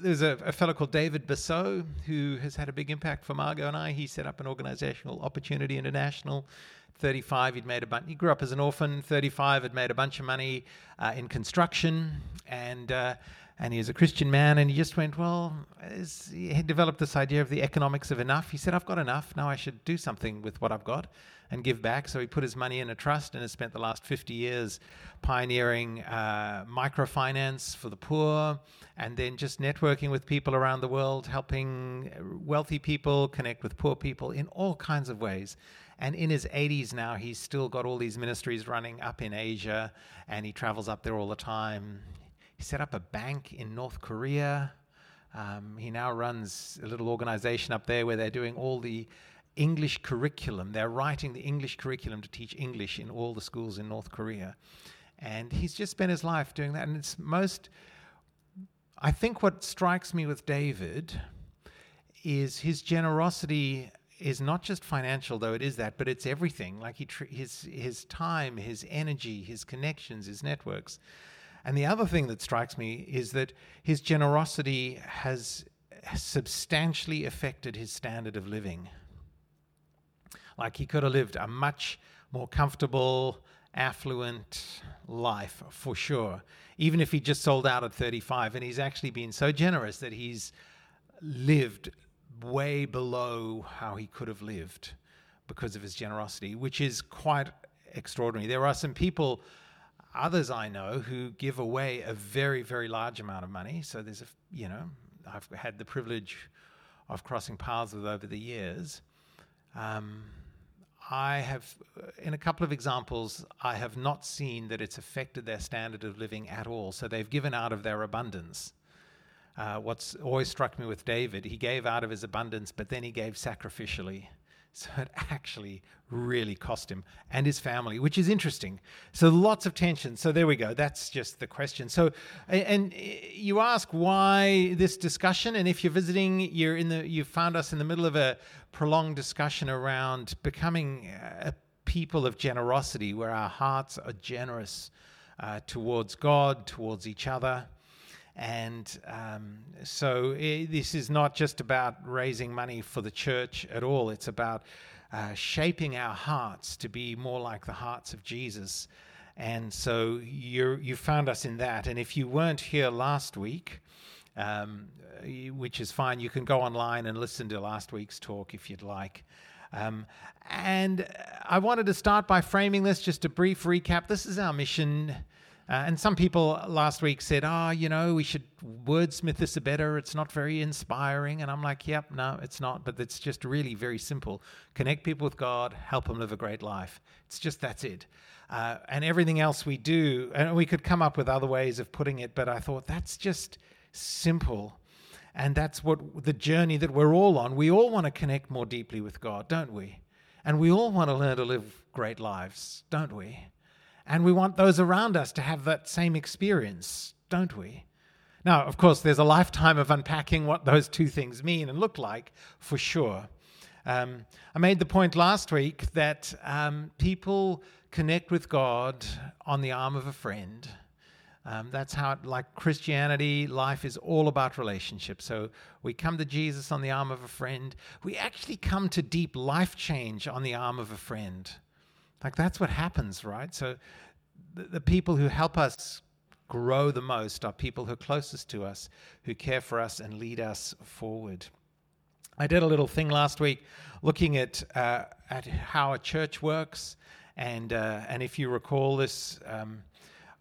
there's a, a fellow called David Bussau who has had a big impact for Margot and I. He set up an organizational Opportunity International. 35, he'd made a bunch. He grew up as an orphan. 35, had made a bunch of money uh, in construction, and uh, and he was a Christian man. And he just went, well, he developed this idea of the economics of enough. He said, I've got enough. Now I should do something with what I've got and give back. So he put his money in a trust and has spent the last 50 years pioneering uh, microfinance for the poor and then just networking with people around the world, helping wealthy people connect with poor people in all kinds of ways. And in his 80s now, he's still got all these ministries running up in Asia and he travels up there all the time. He set up a bank in North Korea. Um, he now runs a little organization up there where they're doing all the English curriculum. They're writing the English curriculum to teach English in all the schools in North Korea. And he's just spent his life doing that. And it's most, I think what strikes me with David is his generosity is not just financial, though it is that, but it's everything. Like he tr- his his time, his energy, his connections, his networks. And the other thing that strikes me is that his generosity has substantially affected his standard of living. Like he could have lived a much more comfortable, affluent life for sure, even if he just sold out at 35. And he's actually been so generous that he's lived way below how he could have lived because of his generosity, which is quite extraordinary. There are some people, others I know, who give away a very, very large amount of money. So there's a, you know, I've had the privilege of crossing paths with over the years. Um, I have, in a couple of examples, I have not seen that it's affected their standard of living at all. So they've given out of their abundance. Uh, what's always struck me with David, he gave out of his abundance, but then he gave sacrificially. So it actually really cost him and his family, which is interesting. So lots of tension. So there we go. That's just the question. So, and you ask why this discussion, and if you're visiting, you're in the, you found us in the middle of a prolonged discussion around becoming a people of generosity, where our hearts are generous uh, towards God, towards each other. And um, so it, this is not just about raising money for the church at all. It's about uh, shaping our hearts to be more like the hearts of Jesus. And so you you found us in that. And if you weren't here last week, um, which is fine, you can go online and listen to last week's talk if you'd like. Um, and I wanted to start by framing this just a brief recap. This is our mission uh, and some people last week said, oh, you know, we should wordsmith this a better. It's not very inspiring. And I'm like, yep, no, it's not. But it's just really very simple. Connect people with God, help them live a great life. It's just that's it. Uh, and everything else we do, and we could come up with other ways of putting it, but I thought that's just simple. And that's what the journey that we're all on. We all want to connect more deeply with God, don't we? And we all want to learn to live great lives, don't we? And we want those around us to have that same experience, don't we? Now, of course, there's a lifetime of unpacking what those two things mean and look like for sure. Um, I made the point last week that um, people connect with God on the arm of a friend. Um, that's how, it, like Christianity, life is all about relationships. So we come to Jesus on the arm of a friend. We actually come to deep life change on the arm of a friend. Like that's what happens, right? So the, the people who help us grow the most are people who are closest to us, who care for us and lead us forward. I did a little thing last week looking at uh, at how a church works, and uh, and if you recall this, um,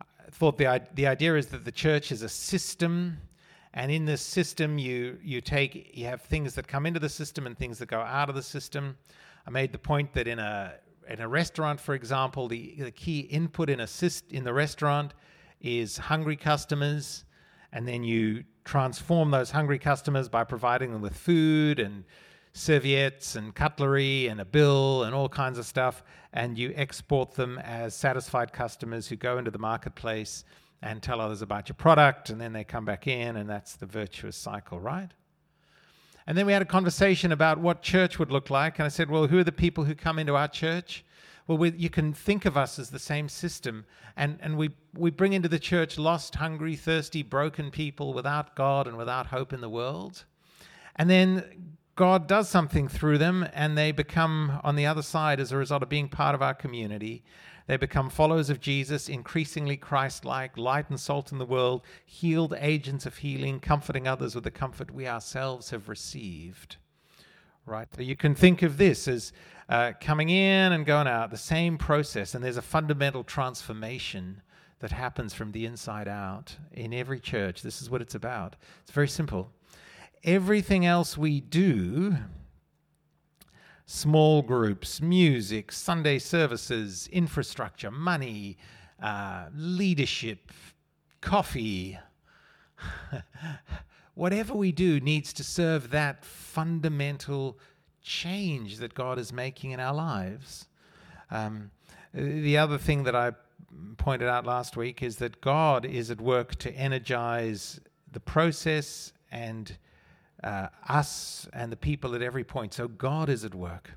I thought the the idea is that the church is a system, and in this system you you take you have things that come into the system and things that go out of the system. I made the point that in a in a restaurant, for example, the, the key input in assist in the restaurant is hungry customers, and then you transform those hungry customers by providing them with food and serviettes and cutlery and a bill and all kinds of stuff, and you export them as satisfied customers who go into the marketplace and tell others about your product, and then they come back in, and that's the virtuous cycle, right? And then we had a conversation about what church would look like. And I said, Well, who are the people who come into our church? well, we, you can think of us as the same system. And, and we, we bring into the church lost, hungry, thirsty, broken people without God and without hope in the world. And then God does something through them, and they become on the other side as a result of being part of our community. They become followers of Jesus, increasingly Christ like, light and salt in the world, healed agents of healing, comforting others with the comfort we ourselves have received. Right? So you can think of this as uh, coming in and going out, the same process, and there's a fundamental transformation that happens from the inside out in every church. This is what it's about. It's very simple. Everything else we do small groups, music, Sunday services, infrastructure, money, uh, leadership, coffee. Whatever we do needs to serve that fundamental change that God is making in our lives. Um, the other thing that I pointed out last week is that God is at work to energize the process and uh, us and the people at every point. So God is at work.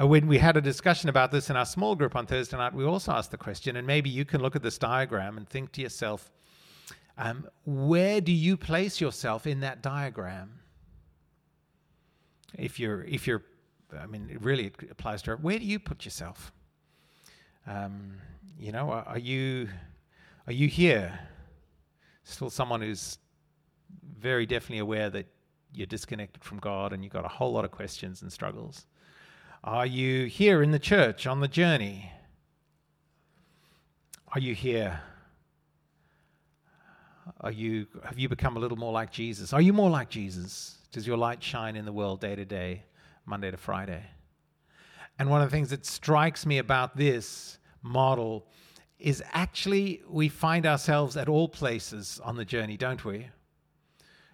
Uh, when we had a discussion about this in our small group on Thursday night, we also asked the question, and maybe you can look at this diagram and think to yourself, um, where do you place yourself in that diagram? If you're, if you're, I mean, it really applies to where do you put yourself? Um, you know, are, are you, are you here? Still someone who's very definitely aware that you're disconnected from God and you've got a whole lot of questions and struggles? Are you here in the church on the journey? Are you here? Are you have you become a little more like Jesus? Are you more like Jesus? Does your light shine in the world day to day, Monday to Friday? And one of the things that strikes me about this model is actually we find ourselves at all places on the journey, don't we?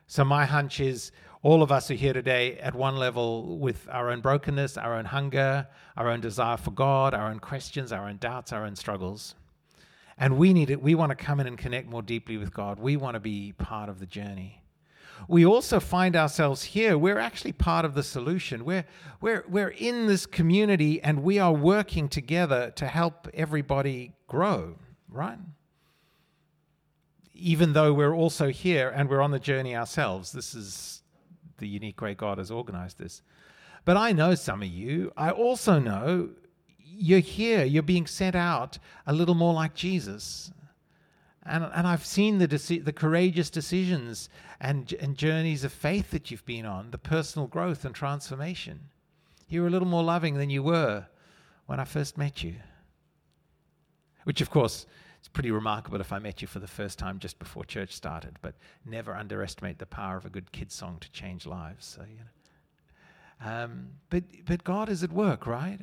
So my hunch is all of us are here today at one level with our own brokenness, our own hunger, our own desire for God, our own questions, our own doubts, our own struggles. And we need it. We want to come in and connect more deeply with God. We want to be part of the journey. We also find ourselves here. We're actually part of the solution. We're, we're, we're in this community and we are working together to help everybody grow, right? Even though we're also here and we're on the journey ourselves. This is the unique way God has organized this. But I know some of you. I also know you're here, you're being sent out a little more like Jesus. And, and I've seen the, deci- the courageous decisions and, and journeys of faith that you've been on, the personal growth and transformation. You're a little more loving than you were when I first met you. Which, of course, it's pretty remarkable if I met you for the first time just before church started, but never underestimate the power of a good kid song to change lives. So, you know. Um, but, but God is at work, right?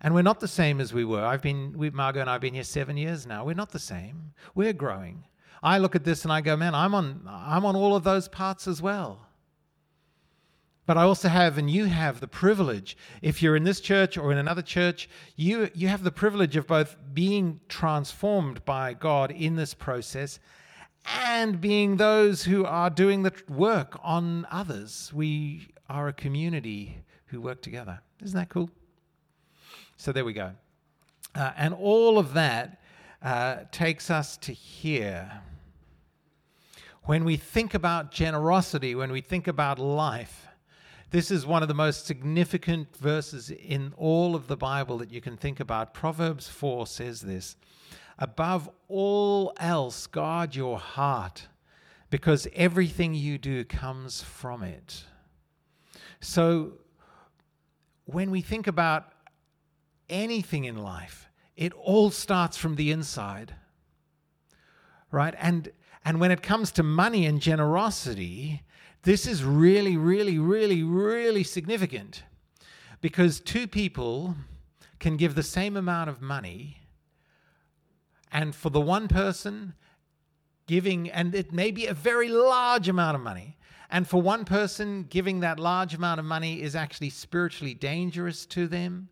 And we're not the same as we were. I've been, we, Margot and I have been here seven years now. We're not the same. We're growing. I look at this and I go, man, I'm on, I'm on all of those parts as well. But I also have, and you have the privilege, if you're in this church or in another church, you, you have the privilege of both being transformed by God in this process and being those who are doing the work on others. We are a community who work together. Isn't that cool? So there we go. Uh, and all of that uh, takes us to here. When we think about generosity, when we think about life, this is one of the most significant verses in all of the Bible that you can think about. Proverbs 4 says this Above all else, guard your heart, because everything you do comes from it. So, when we think about anything in life, it all starts from the inside. Right? And and when it comes to money and generosity, this is really, really, really, really significant because two people can give the same amount of money, and for the one person, giving, and it may be a very large amount of money. And for one person, giving that large amount of money is actually spiritually dangerous to them.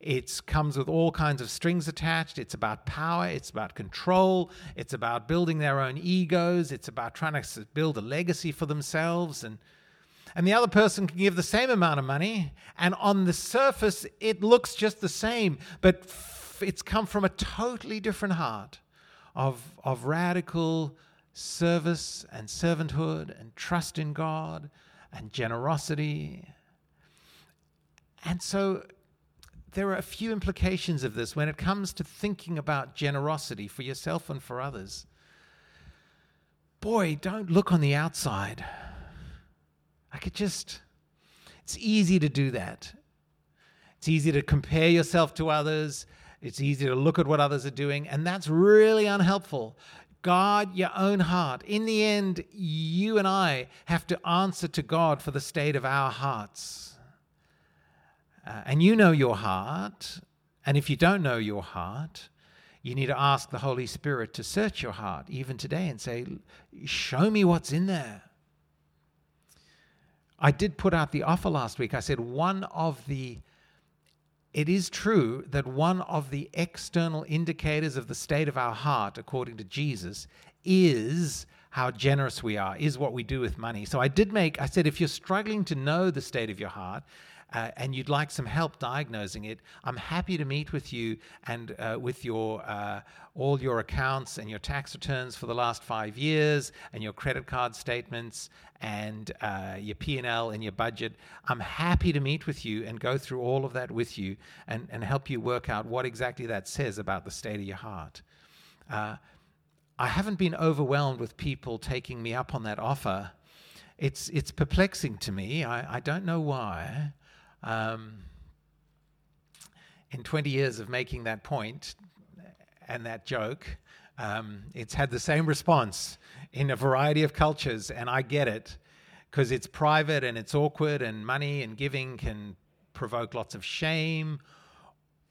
It comes with all kinds of strings attached. It's about power, it's about control, it's about building their own egos, it's about trying to build a legacy for themselves. And, And the other person can give the same amount of money, and on the surface, it looks just the same, but f- it's come from a totally different heart of, of radical service and servanthood and trust in God and generosity. And so there are a few implications of this when it comes to thinking about generosity for yourself and for others. Boy, don't look on the outside. I could just, it's easy to do that. It's easy to compare yourself to others. It's easy to look at what others are doing, and that's really unhelpful. Guard your own heart. In the end, you and I have to answer to God for the state of our hearts. Uh, and you know your heart. And if you don't know your heart, you need to ask the Holy Spirit to search your heart even today and say, Show me what's in there. I did put out the offer last week. I said one of the it is true that one of the external indicators of the state of our heart, according to Jesus, is how generous we are, is what we do with money. So I did make, I said, if you're struggling to know the state of your heart, uh, and you'd like some help diagnosing it, I'm happy to meet with you and uh, with your uh, all your accounts and your tax returns for the last five years and your credit card statements and uh, your P&L and your budget. I'm happy to meet with you and go through all of that with you and, and help you work out what exactly that says about the state of your heart. Uh, I haven't been overwhelmed with people taking me up on that offer. It's it's perplexing to me. I, I don't know why. Um, in 20 years of making that point and that joke, um, it's had the same response in a variety of cultures, and I get it because it's private and it's awkward, and money and giving can provoke lots of shame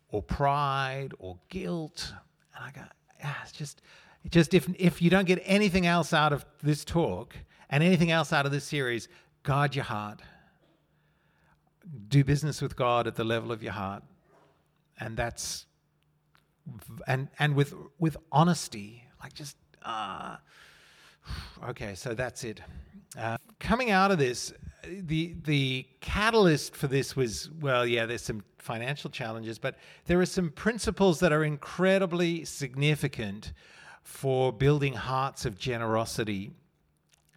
or pride or guilt. And I go, ah, it's just, just if if you don't get anything else out of this talk and anything else out of this series, guard your heart do business with God at the level of your heart, and that's and and with with honesty, like just ah. Uh, okay, so that's it. Uh, coming out of this, the the catalyst for this was well, yeah, there's some financial challenges, but there are some principles that are incredibly significant for building hearts of generosity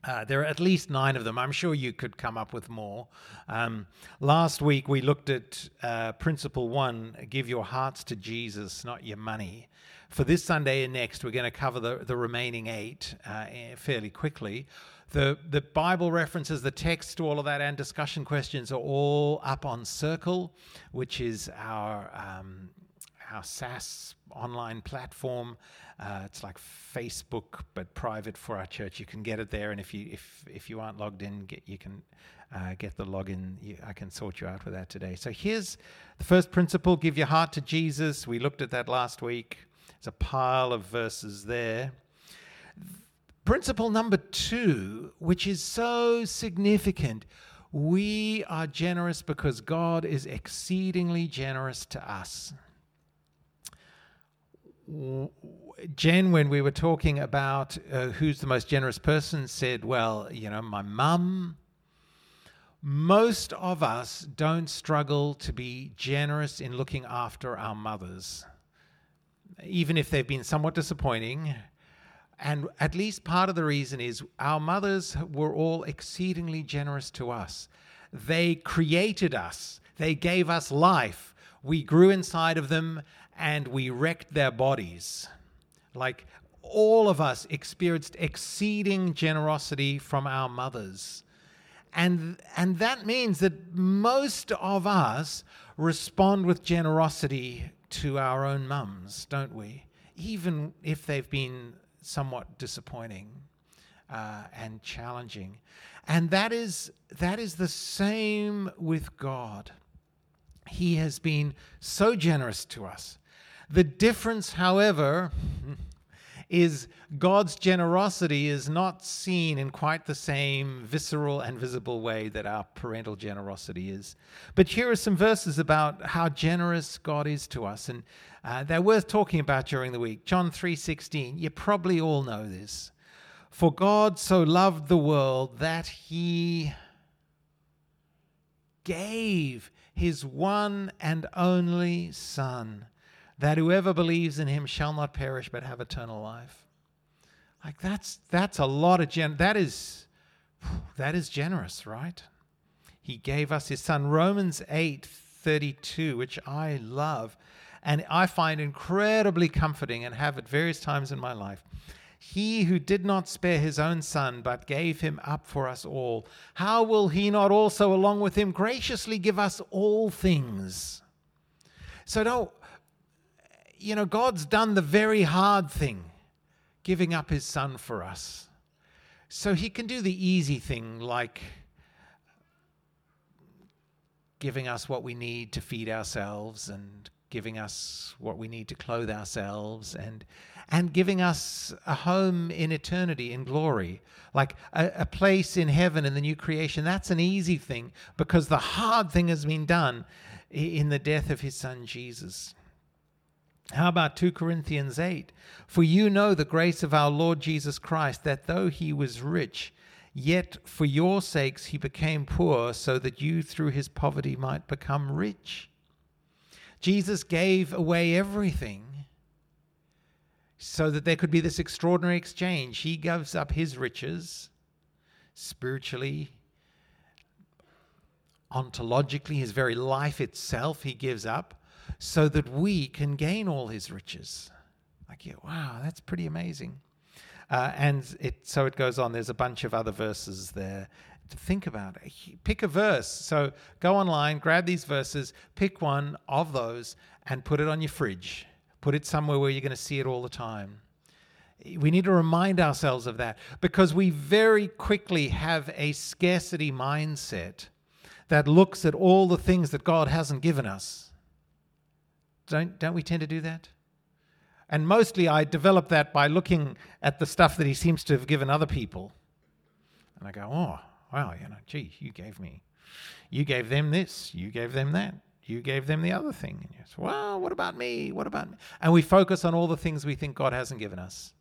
uh, there are at least nine of them. I'm sure you could come up with more. Um, last week we looked at uh, principle one give your hearts to Jesus, not your money. For this Sunday and next, we're going to cover the, the remaining eight uh, eh, fairly quickly. The, the Bible references, the text to all of that, and discussion questions are all up on Circle, which is our, um, our SaaS online platform. Uh, it's like Facebook, but private for our church. You can get it there, and if you if if you aren't logged in, get, you can uh, get the login. You, I can sort you out with that today. So here's the first principle: give your heart to Jesus. We looked at that last week. It's a pile of verses there. Principle number two, which is so significant. We are generous because God is exceedingly generous to us. Jen, when we were talking about uh, who's the most generous person, said, Well, you know, my mum. Most of us don't struggle to be generous in looking after our mothers, even if they've been somewhat disappointing. And at least part of the reason is our mothers were all exceedingly generous to us. They created us, they gave us life. We grew inside of them and we wrecked their bodies. Like all of us experienced exceeding generosity from our mothers. And, and that means that most of us respond with generosity to our own mums, don't we? Even if they've been somewhat disappointing uh, and challenging. And that is, that is the same with God. He has been so generous to us. The difference, however, is God's generosity is not seen in quite the same visceral and visible way that our parental generosity is. But here are some verses about how generous God is to us, and uh, they're worth talking about during the week. John 3:16. You probably all know this. For God so loved the world that he gave his one and only Son, that whoever believes in him shall not perish but have eternal life. Like that's that's a lot of gen that is that is generous, right? He gave us his son. Romans 8 32, which I love and I find incredibly comforting and have at various times in my life. He who did not spare his own son, but gave him up for us all, how will he not also, along with him, graciously give us all things? So don't, you know, God's done the very hard thing, giving up his son for us. So he can do the easy thing, like giving us what we need to feed ourselves and giving us what we need to clothe ourselves and and giving us a home in eternity in glory like a, a, place in heaven in the new creation that's an easy thing because the hard thing has been done in the death of his son jesus how about 2 Corinthians 8? For you know the grace of our Lord Jesus Christ, that though he was rich, yet for your sakes he became poor, so that you through his poverty might become rich. Jesus gave away everything so that there could be this extraordinary exchange. He gives up his riches spiritually, ontologically, his very life itself, he gives up so that we can gain all his riches. Like, yeah, wow, that's pretty amazing. Uh, and it so it goes on. There's a bunch of other verses there to think about. Pick a verse. So go online, grab these verses, pick one of those, and put it on your fridge. Put it somewhere where you're going to see it all the time. We need to remind ourselves of that because we very quickly have a scarcity mindset that looks at all the things that God hasn't given us. Don't, don't we tend to do that? And mostly I develop that by looking at the stuff that He seems to have given other people. And I go, oh, Wow, you know, gee, you gave me, you gave them this, you gave them that, you gave them the other thing. And you say, well, what about me? What about me? And we focus on all the things we think God hasn't given us.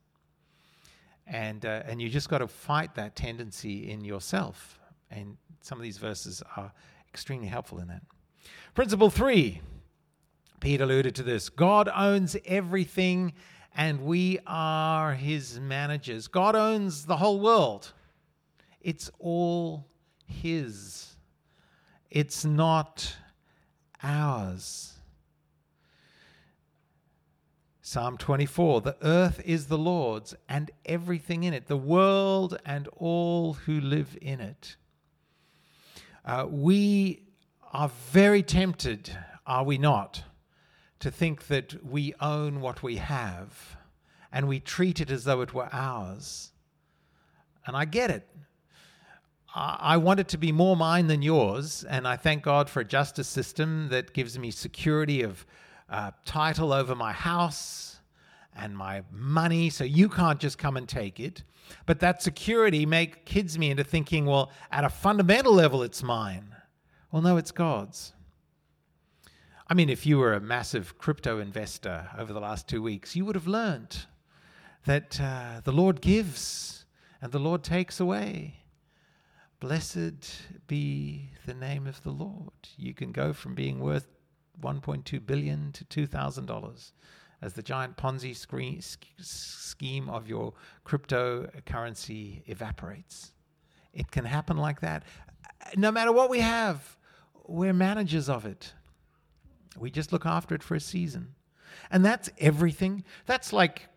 And, uh, and you just got to fight that tendency in yourself. And some of these verses are extremely helpful in that. Principle three, Pete alluded to this God owns everything, and we are his managers. God owns the whole world. It's all His, it's not ours. Psalm 24 The earth is the Lord's and everything in it, the world and all who live in it. Uh, we are very tempted, are we not, to think that we own what we have and we treat it as though it were ours. And I get it. I want it to be more mine than yours, and I thank God for a justice system that gives me security of uh, title over my house and my money, so you can't just come and take it. But that security make kids me into thinking, well, at a fundamental level, it's mine. Well, no, it's God's. I mean, if you were a massive crypto investor over the last two weeks, you would have learned that uh, the Lord gives and the Lord takes away. Blessed be the name of the Lord. You can go from being worth 1.2 billion to $2,000 as the giant Ponzi scheme of your cryptocurrency evaporates. It can happen like that. No matter what we have, we're managers of it. We just look after it for a season. And that's everything. That's like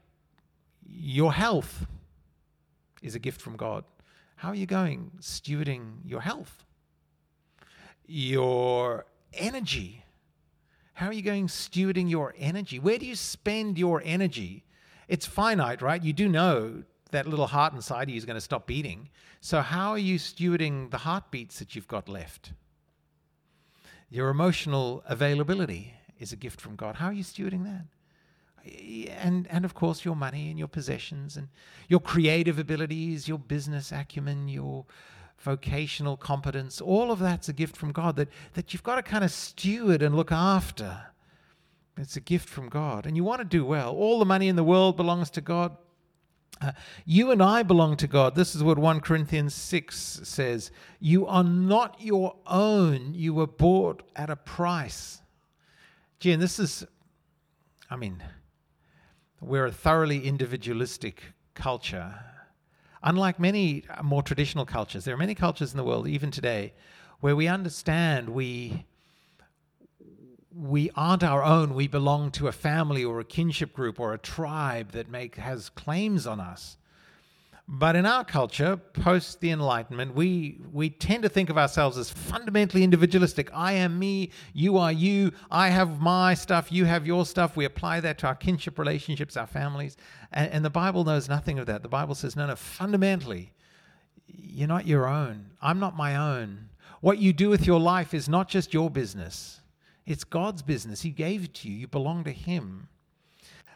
your health is a gift from God. How are you going stewarding your health? Your energy. How are you going stewarding your energy? Where do you spend your energy? It's finite, right? You do know that little heart inside of you is going to stop beating. So, how are you stewarding the heartbeats that you've got left? Your emotional availability is a gift from God. How are you stewarding that? and and of course your money and your possessions and your creative abilities, your business acumen, your vocational competence, all of that's a gift from God that, that you've got to kind of steward and look after. It's a gift from God. And you want to do well. All the money in the world belongs to God. Uh, you and I belong to God. This is what 1 Corinthians 6 says. You are not your own. You were bought at a price. Gee, and this is, I mean, we're a thoroughly individualistic culture. Unlike many more traditional cultures, there are many cultures in the world, even today, where we understand we we aren't our own. We belong to a family or a kinship group or a tribe that make has claims on us. But in our culture, post the Enlightenment, we, we tend to think of ourselves as fundamentally individualistic. I am me, you are you, I have my stuff, you have your stuff. We apply that to our kinship relationships, our families. And, and the Bible knows nothing of that. The Bible says, no, no, fundamentally, you're not your own. I'm not my own. What you do with your life is not just your business. It's God's business. He gave it to you. You belong to Him.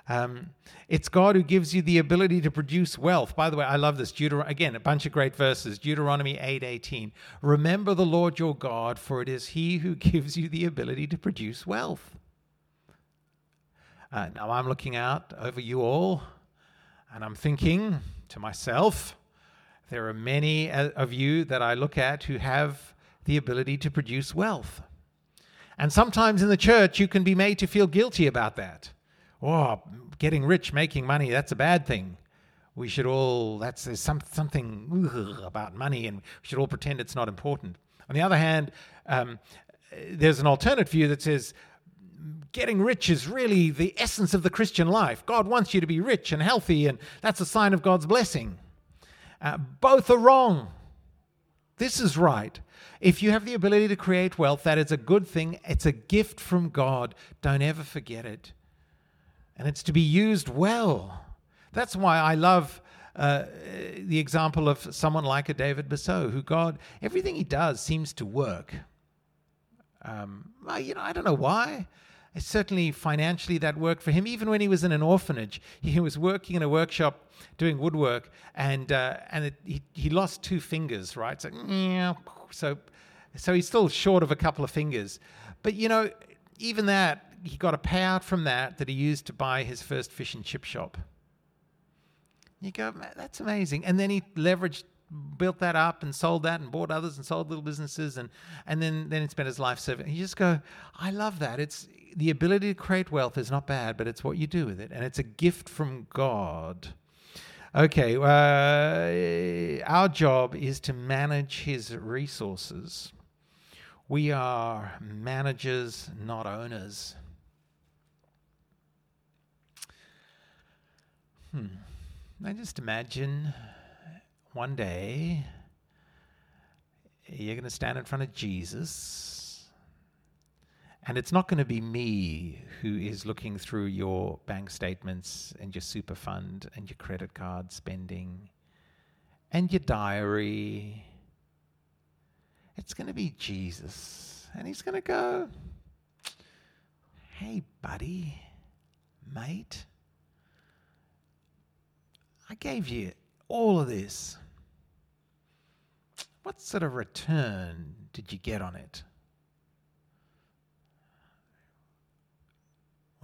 Um, it's God who gives you the ability to produce wealth. By the way, I love this. Deuter- again, a bunch of great verses. Deuteronomy 8:18. Remember the Lord your God, for it is He who gives you the ability to produce wealth. Uh, now I'm looking out over you all, and I'm thinking to myself, there are many uh, of you that I look at who have the ability to produce wealth. And sometimes in the church, you can be made to feel guilty about that. Oh, getting rich, making money, that's a bad thing. We should all, that's there's some, something ugh, about money, and we should all pretend it's not important. On the other hand, um, there's an alternate view that says, getting rich is really the essence of the Christian life. God wants you to be rich and healthy, and that's a sign of God's blessing. Uh, both are wrong. This is right. If you have the ability to create wealth, that is a good thing. It's a gift from God. Don't ever forget it. And it's to be used well. That's why I love uh, the example of someone like a David Bussau, who God, everything he does seems to work. Um, you know, I don't know why. Certainly financially that worked for him. Even when he was in an orphanage, he was working in a workshop doing woodwork, and uh, and it, he he lost two fingers. Right, so so so he's still short of a couple of fingers. But you know, even that he got a payout from that that he used to buy his first fish and chip shop. You go, that's amazing. And then he leveraged built that up and sold that and bought others and sold little businesses and and then then he spent his life serving. You just go, I love that. It's the ability to create wealth is not bad, but it's what you do with it, and it's a gift from God. Okay, uh, our job is to manage His resources. We are managers, not owners. Hmm. I just imagine one day you're going to stand in front of Jesus and it's not going to be me who is looking through your bank statements and your super fund and your credit card spending and your diary. It's going to be Jesus. And he's going to go, Hey, buddy, mate, I gave you all of this. What sort of return did you get on it?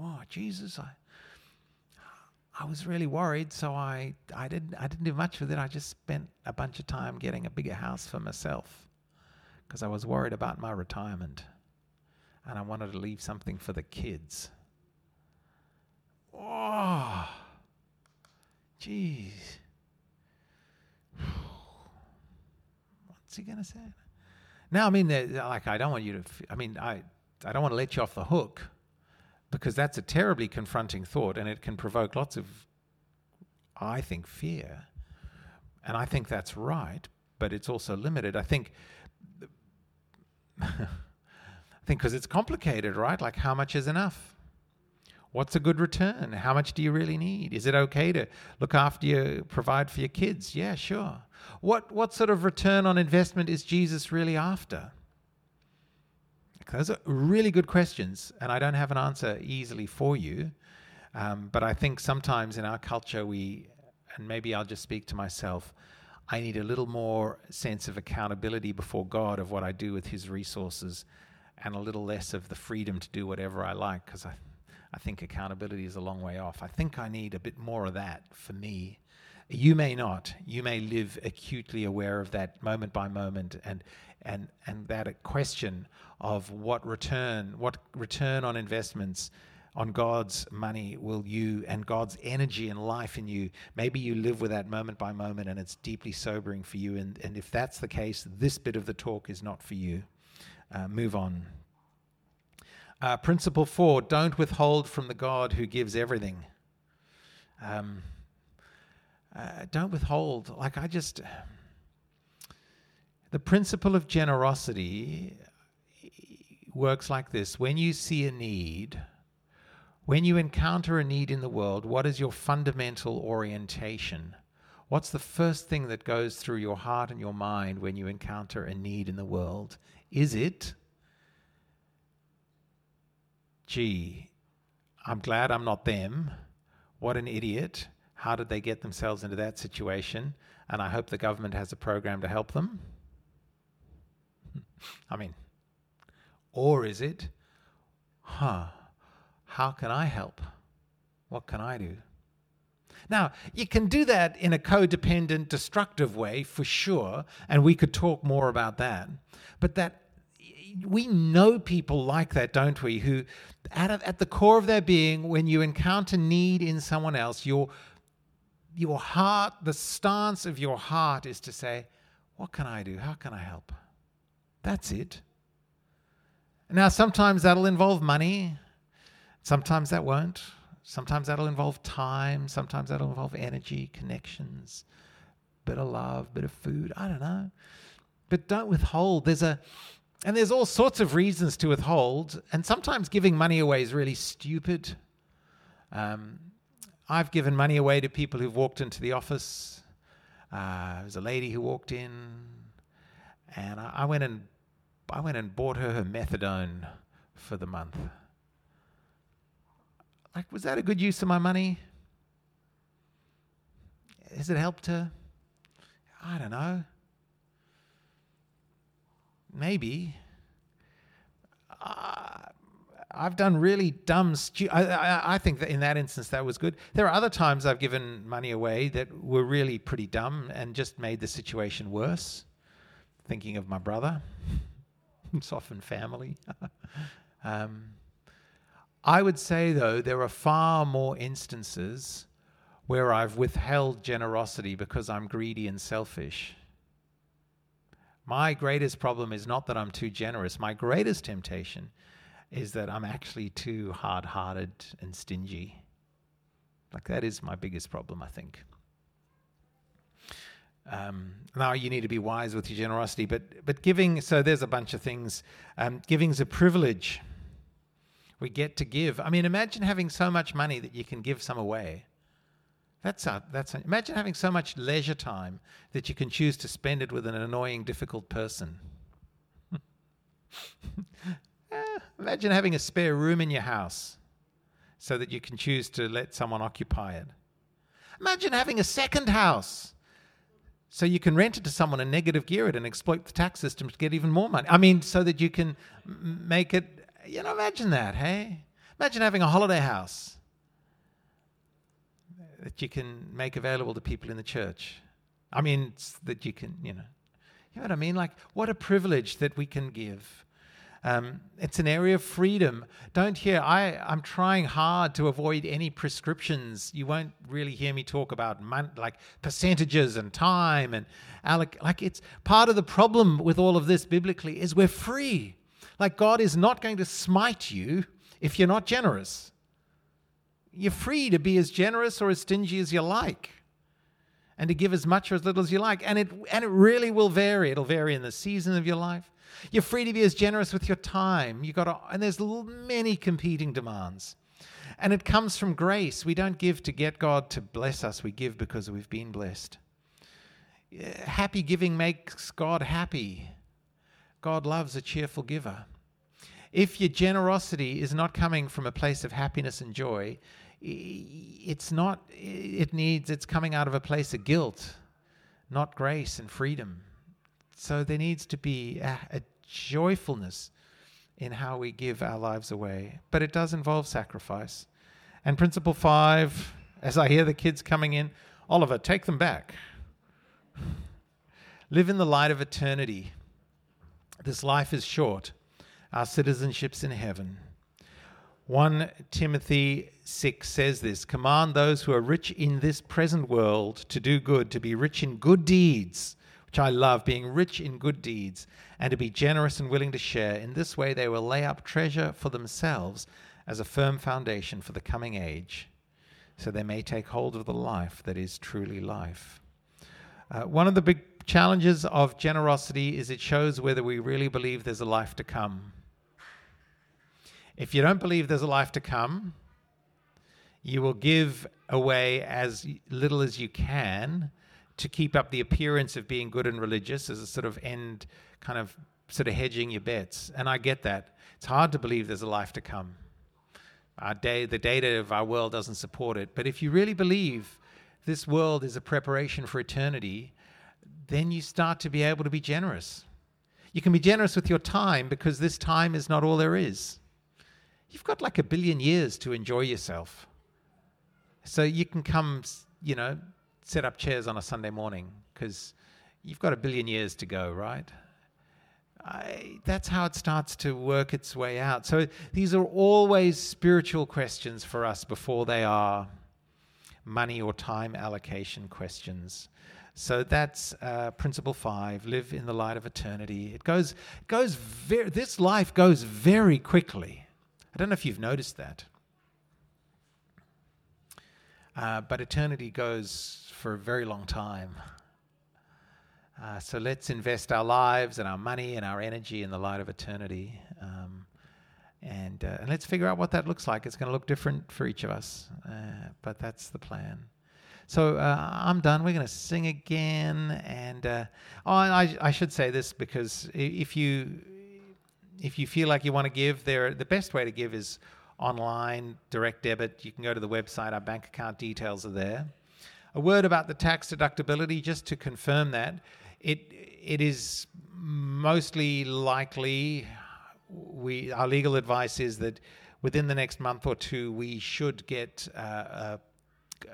Oh, Jesus, I, I was really worried, so I, I, didn't, I didn't do much with it. I just spent a bunch of time getting a bigger house for myself because I was worried about my retirement and I wanted to leave something for the kids. Oh, jeez. What's he going to say? Now, I mean, like, I don't want you to, I mean, I, I don't want to let you off the hook because that's a terribly confronting thought and it can provoke lots of, I think, fear. And I think that's right, but it's also limited. I think. I think because it's complicated, right? Like, how much is enough? What's a good return? How much do you really need? Is it okay to look after you, provide for your kids? Yeah, sure. What what sort of return on investment is Jesus really after? Those are really good questions, and I don't have an answer easily for you. Um, but I think sometimes in our culture, we, and maybe I'll just speak to myself, I need a little more sense of accountability before God of what I do with His resources, and a little less of the freedom to do whatever I like, because I, I think accountability is a long way off. I think I need a bit more of that for me You may not. You may live acutely aware of that moment by moment and and and that question of what return, what return on investments on God's money will you and God's energy and life in you. Maybe you live with that moment by moment and it's deeply sobering for you. And, and if that's the case, this bit of the talk is not for you. Uh, move on. Uh, principle four don't withhold from the God who gives everything. Um, uh, don't withhold. Like, I just. The principle of generosity works like this when you see a need, when you encounter a need in the world, what is your fundamental orientation? What's the first thing that goes through your heart and your mind when you encounter a need in the world? Is it, gee, I'm glad I'm not them. What an idiot. How did they get themselves into that situation? And I hope the government has a program to help them. I mean, or is it, huh, how can I help? What can I do? Now, you can do that in a codependent, destructive way for sure, and we could talk more about that. But that we know people like that, don't we? Who, at, at the core of their being, when you encounter need in someone else, your your heart, the stance of your heart is to say, "What can I do? How can I help?" That's it. Now, sometimes that'll involve money, sometimes that won't. Sometimes that'll involve time, sometimes that'll involve energy, connections, bit of love, bit of food. I don't know. But don't withhold. There's a and there's all sorts of reasons to withhold, and sometimes giving money away is really stupid. Um, I've given money away to people who've walked into the office. Uh, there was a lady who walked in, and I, I went and I went and bought her her methadone for the month. Like, was that a good use of my money? Has it helped her? I don't know. Maybe. Uh, I've done really dumb. Stu- I, I, I, think that in that instance that was good. There are other times I've given money away that were really pretty dumb and just made the situation worse. Thinking of my brother. it's often family. um, I would say, though, there are far more instances where I've withheld generosity because I'm greedy and selfish. My greatest problem is not that I'm too generous. My greatest temptation is that I'm actually too hard hearted and stingy. Like, that is my biggest problem, I think. Um, now you need to be wise with your generosity, but but giving. So there's a bunch of things. Um, giving's a privilege. We get to give. I mean, imagine having so much money that you can give some away. That's a, that's a, imagine having so much leisure time that you can choose to spend it with an annoying, difficult person. eh, imagine having a spare room in your house so that you can choose to let someone occupy it. Imagine having a second house so you can rent it to someone and negative gear it and exploit the tax system to get even more money. I mean, so that you can make it, you know, imagine that, hey? Imagine having a holiday house that you can make available to people in the church. I mean, that you can, you know, you know what I mean? Like, what a privilege that we can give. Um, it's an area of freedom. Don't hear, I, I'm trying hard to avoid any prescriptions. You won't really hear me talk about like percentages and time and alloc- like it's part of the problem with all of this biblically is we're free. Like God is not going to smite you if you're not generous. You're free to be as generous or as stingy as you like and to give as much or as little as you like. And it, and it really will vary. It'll vary in the season of your life. You're free to be as generous with your time. You got to, and there's many competing demands. And it comes from grace. We don't give to get God to bless us. We give because we've been blessed. Happy giving makes God happy. God loves a cheerful giver. If your generosity is not coming from a place of happiness and joy, it's not, it needs, it's coming out of a place of guilt, not grace and freedom. So there needs to be a, a joyfulness in how we give our lives away. But it does involve sacrifice. And principle five, as I hear the kids coming in, Oliver, take them back. Live in the light of eternity. This life is short. Our citizenship's in heaven. 1 Timothy 6 says this Command those who are rich in this present world to do good, to be rich in good deeds, which I love, being rich in good deeds, and to be generous and willing to share. In this way, they will lay up treasure for themselves as a firm foundation for the coming age, so they may take hold of the life that is truly life. Uh, one of the big challenges of generosity is it shows whether we really believe there's a life to come. If you don't believe there's a life to come, you will give away as little as you can to keep up the appearance of being good and religious as a sort of end, kind of sort of hedging your bets. And I get that. It's hard to believe there's a life to come. Our day, the data of our world doesn't support it. But if you really believe this world is a preparation for eternity, then you start to be able to be generous. You can be generous with your time because this time is not all there is. You've got like a billion years to enjoy yourself. So you can come, you know, set up chairs on a Sunday morning because you've got a billion years to go, right? I, that's how it starts to work its way out. So these are always spiritual questions for us before they are money or time allocation questions. So that's uh, principle five: live in the light of eternity. It goes, goes. Very, this life goes very quickly. I don't know if you've noticed that. Uh, but eternity goes for a very long time. Uh, so let's invest our lives and our money and our energy in the light of eternity. Um, and, uh, and let's figure out what that looks like. It's going to look different for each of us, uh, but that's the plan. So uh, I'm done. We're going to sing again, and uh, oh, I, I should say this because if you if you feel like you want to give, there the best way to give is online, direct debit. You can go to the website, our bank account details are there. A word about the tax deductibility, just to confirm that. It, it is mostly likely, we, our legal advice is that within the next month or two, we should get uh, uh,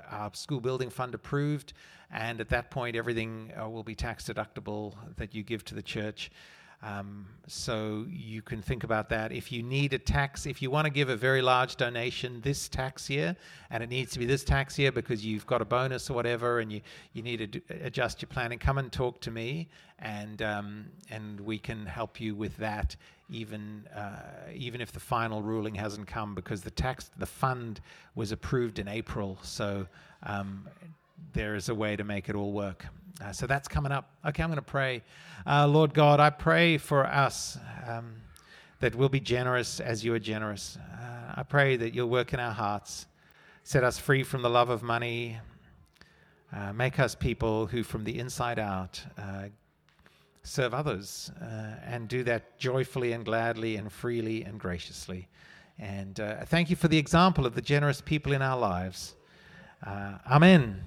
our school building fund approved. And at that point, everything uh, will be tax deductible that you give to the church. Um, so you can think about that. If you need a tax, if you want to give a very large donation this tax year, and it needs to be this tax year because you've got a bonus or whatever, and you, you need to do, adjust your planning, come and talk to me, and um, and we can help you with that. Even uh, even if the final ruling hasn't come, because the tax the fund was approved in April, so um, there is a way to make it all work. Uh, so that's coming up. Okay, I'm going to pray. Uh, Lord God, I pray for us um, that we'll be generous as you are generous. Uh, I pray that you'll work in our hearts, set us free from the love of money, uh, make us people who, from the inside out, uh, serve others uh, and do that joyfully and gladly and freely and graciously. And thank you for the example of the generous people in our lives. amen.